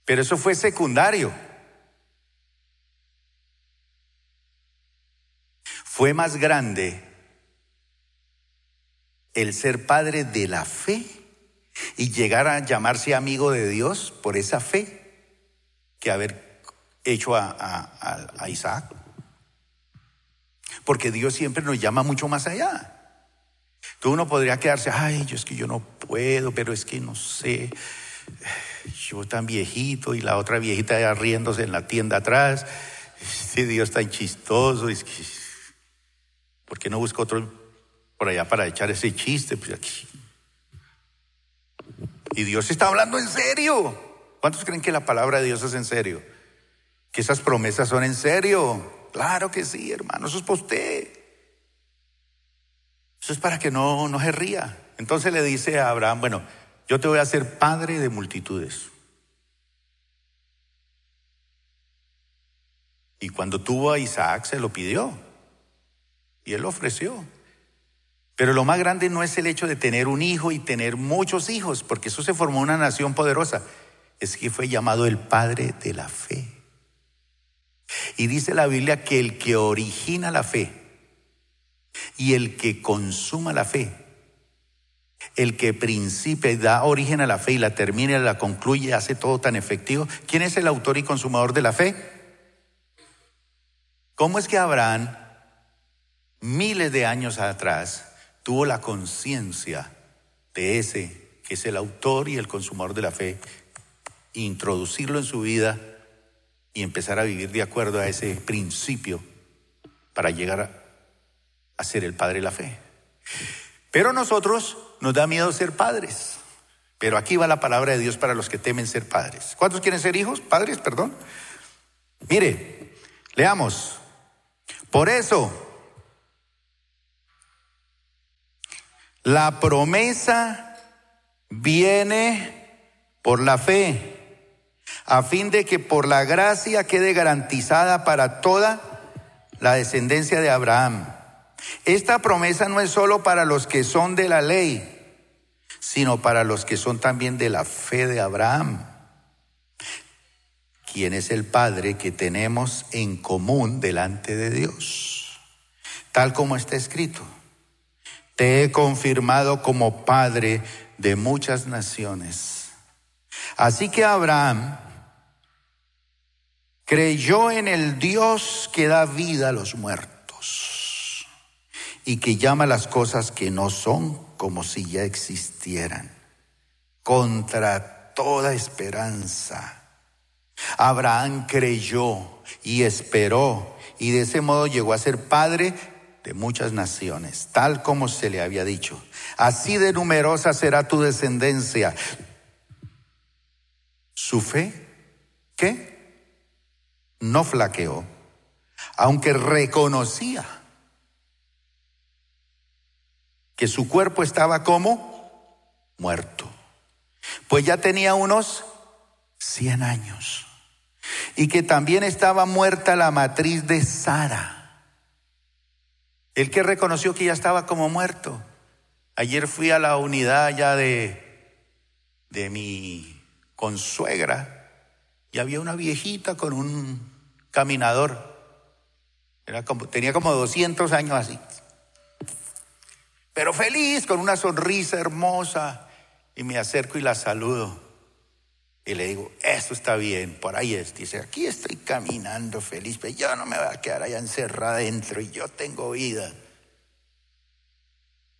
pero eso fue secundario. Fue más grande el ser padre de la fe y llegar a llamarse amigo de Dios por esa fe que haber hecho a, Isaac. Porque Dios siempre nos llama mucho más allá. Tú uno podría quedarse, ay, yo es que yo no puedo, pero es que no sé. Yo tan viejito y la otra viejita allá riéndose en la tienda atrás. Este Dios tan chistoso. ¿Por qué no busco otro por allá para echar ese chiste? Pues aquí. Y Dios está hablando en serio. ¿Cuántos creen que la palabra de Dios es en serio? Que esas promesas son en serio. Claro que sí, hermano. Eso es para usted. Eso es para que no, no se ría. Entonces le dice a Abraham, bueno, yo te voy a hacer padre de multitudes. Y cuando tuvo a Isaac se lo pidió. Y él lo ofreció. Pero lo más grande no es el hecho de tener un hijo y tener muchos hijos, porque eso se formó una nación poderosa. Es que fue llamado el padre de la fe. Y dice la Biblia que el que origina la fe y el que consuma la fe, el que principia y da origen a la fe y la termina la concluye, hace todo tan efectivo. ¿Quién es el autor y consumador de la fe? ¿Cómo es que Abraham, miles de años atrás, tuvo la conciencia de ese que es el autor y el consumador de la fe, introducirlo en su vida y empezar a vivir de acuerdo a ese principio para llegar a ser el padre de la fe. Pero nosotros nos da miedo ser padres. Pero aquí va la palabra de Dios para los que temen ser padres. ¿Cuántos quieren ser hijos? Padres, perdón. Mire, leamos. Por eso, la promesa viene por la fe a fin de que por la gracia quede garantizada para toda la descendencia de Abraham. Esta promesa no es solo para los que son de la ley, sino para los que son también de la fe de Abraham, quien es el Padre que tenemos en común delante de Dios, tal como está escrito. Te he confirmado como Padre de muchas naciones. Así que Abraham creyó en el Dios que da vida a los muertos y que llama las cosas que no son como si ya existieran, contra toda esperanza. Abraham creyó y esperó y de ese modo llegó a ser padre de muchas naciones, tal como se le había dicho. Así de numerosa será tu descendencia. Su fe, ¿qué? no flaqueó, aunque reconocía que su cuerpo estaba como muerto, pues ya tenía unos 100 años y que también estaba muerta la matriz de Sara. El que reconoció que ya estaba como muerto. Ayer fui a la unidad ya de, de mi consuegra y había una viejita con un caminador. Era como, tenía como 200 años así. Pero feliz, con una sonrisa hermosa. Y me acerco y la saludo. Y le digo, eso está bien, por ahí es. Dice, aquí estoy caminando feliz, pero yo no me voy a quedar allá encerrada adentro y yo tengo vida.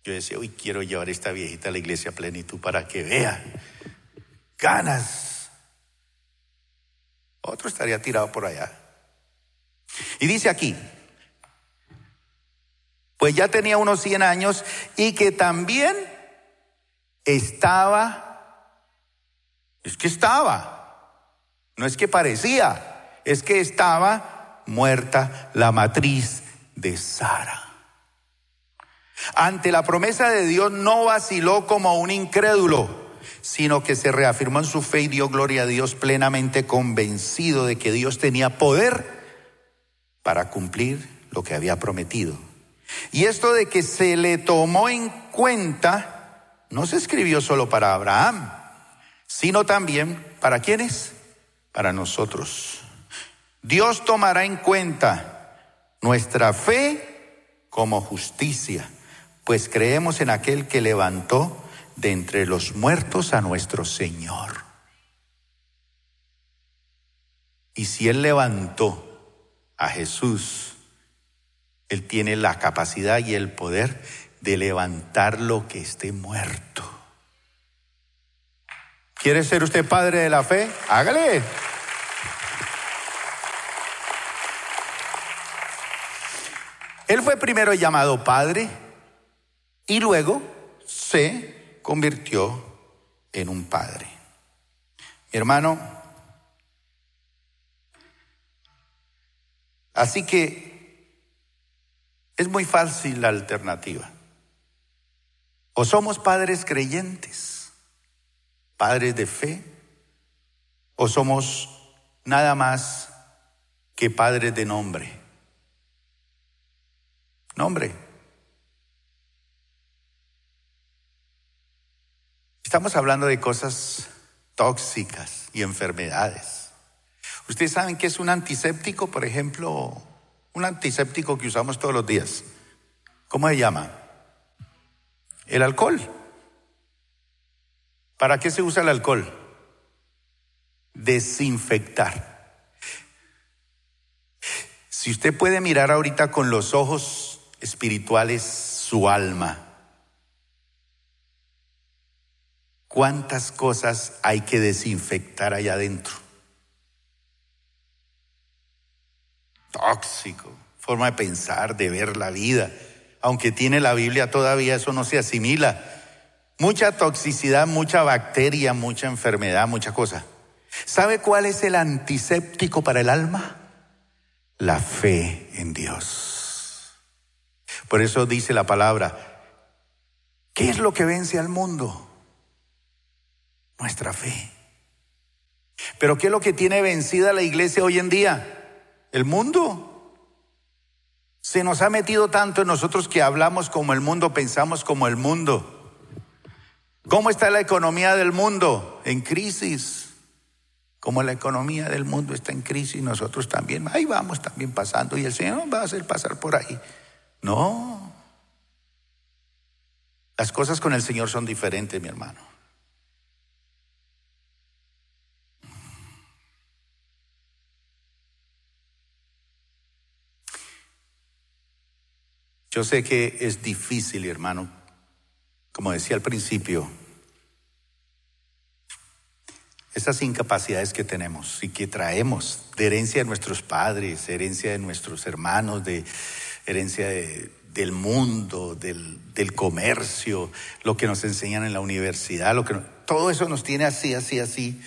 Yo decía, uy, quiero llevar a esta viejita a la iglesia plenitud para que vea ganas otro estaría tirado por allá. Y dice aquí, pues ya tenía unos 100 años y que también estaba, es que estaba, no es que parecía, es que estaba muerta la matriz de Sara. Ante la promesa de Dios no vaciló como un incrédulo sino que se reafirmó en su fe y dio gloria a Dios plenamente convencido de que Dios tenía poder para cumplir lo que había prometido. Y esto de que se le tomó en cuenta no se escribió solo para Abraham, sino también para quienes? Para nosotros. Dios tomará en cuenta nuestra fe como justicia, pues creemos en aquel que levantó de entre los muertos a nuestro Señor. Y si Él levantó a Jesús, Él tiene la capacidad y el poder de levantar lo que esté muerto. ¿Quiere ser usted padre de la fe? Hágale. Él fue primero llamado padre y luego se convirtió en un padre. Mi hermano, así que es muy fácil la alternativa. O somos padres creyentes, padres de fe, o somos nada más que padres de nombre. Nombre. Estamos hablando de cosas tóxicas y enfermedades. Ustedes saben que es un antiséptico, por ejemplo, un antiséptico que usamos todos los días. ¿Cómo se llama? El alcohol. ¿Para qué se usa el alcohol? Desinfectar. Si usted puede mirar ahorita con los ojos espirituales su alma, ¿cuántas cosas hay que desinfectar allá adentro? Tóxico, forma de pensar, de ver la vida aunque tiene la Biblia todavía, eso no se asimila. Mucha toxicidad, mucha bacteria, mucha enfermedad, mucha cosa. ¿Sabe cuál es el antiséptico para el alma? La fe en Dios. Por eso dice la palabra, ¿qué es lo que vence al mundo? Nuestra fe. Pero ¿qué es lo que tiene vencida la iglesia hoy en día? El mundo. Se nos ha metido tanto en nosotros que hablamos como el mundo, pensamos como el mundo. ¿Cómo está la economía del mundo? En crisis. Como la economía del mundo está en crisis, nosotros también, ahí vamos también pasando y el Señor va a hacer pasar por ahí. No. Las cosas con el Señor son diferentes, mi hermano. Yo sé que es difícil, hermano, como decía al principio, esas incapacidades que tenemos y que traemos de herencia de nuestros padres, herencia de nuestros hermanos, de herencia del mundo, del, comercio, lo que nos enseñan en la universidad, lo que todo eso nos tiene así, así, así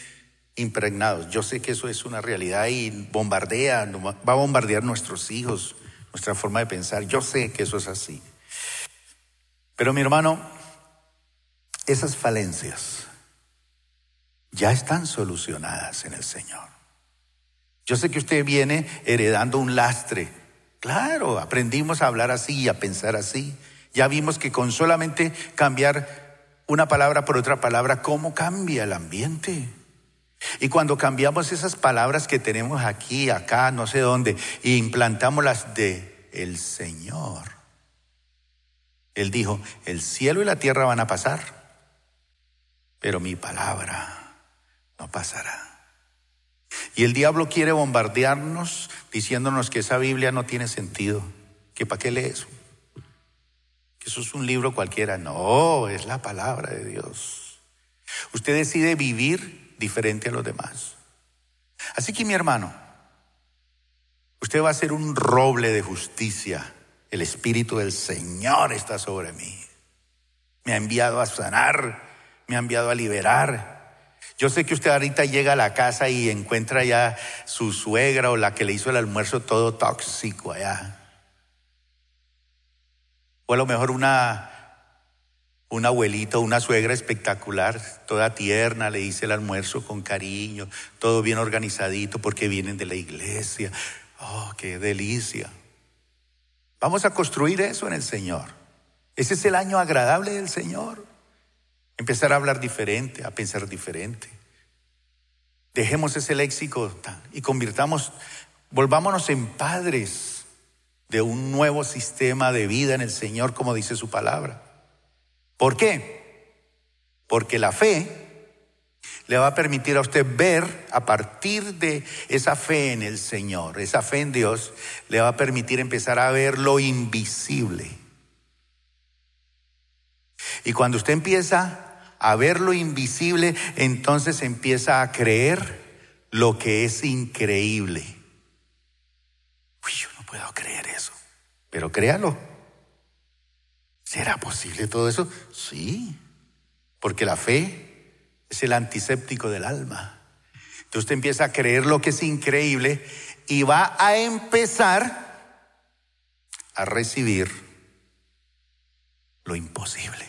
impregnados. Yo sé que eso es una realidad y bombardea, va a bombardear nuestros hijos, nuestra forma de pensar. Yo sé que eso es así. Pero mi hermano, esas falencias ya están solucionadas en el Señor. Yo sé que usted viene heredando un lastre. Claro, aprendimos a hablar así y a pensar así. Ya vimos que con solamente cambiar una palabra por otra palabra, ¿cómo cambia el ambiente? Y cuando cambiamos esas palabras que tenemos aquí, acá, no sé dónde, e implantamos las de el Señor. Él dijo, el cielo y la tierra van a pasar, pero mi palabra no pasará. Y el diablo quiere bombardearnos diciéndonos que esa Biblia no tiene sentido, que para qué lees, que eso es un libro cualquiera. No, es la palabra de Dios. Usted decide vivir diferente a los demás. Así que mi hermano, usted va a ser un roble de justicia. El Espíritu del Señor está sobre mí. Me ha enviado a sanar, me ha enviado a liberar. Yo sé que usted ahorita llega a la casa y encuentra ya su suegra o la que le hizo el almuerzo todo tóxico allá. O a lo mejor una un abuelito, una suegra espectacular, toda tierna, le hice el almuerzo con cariño, todo bien organizadito porque vienen de la iglesia. Oh, qué delicia. Vamos a construir eso en el Señor. Ese es el año agradable del Señor. Empezar a hablar diferente, a pensar diferente. Dejemos ese léxico y convirtamos, volvámonos en padres de un nuevo sistema de vida en el Señor, como dice su palabra. ¿Por qué? Porque la fe le va a permitir a usted ver a partir de esa fe en el Señor, esa fe en Dios, le va a permitir empezar a ver lo invisible. Y cuando usted empieza a ver lo invisible, entonces empieza a creer lo que es increíble. Uy, yo no puedo creer eso, pero créalo. ¿Será posible todo eso? Sí, porque la fe es el antiséptico del alma. Entonces usted empieza a creer lo que es increíble y va a empezar a recibir lo imposible.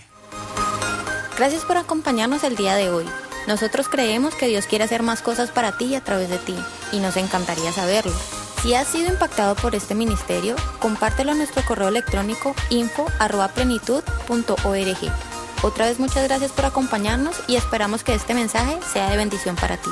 Gracias por acompañarnos el día de hoy. Nosotros creemos que Dios quiere hacer más cosas para ti y a través de ti, y nos encantaría saberlo. Si has sido impactado por este ministerio, compártelo en nuestro correo electrónico info.plenitud.org. Otra vez muchas gracias por acompañarnos y esperamos que este mensaje sea de bendición para ti.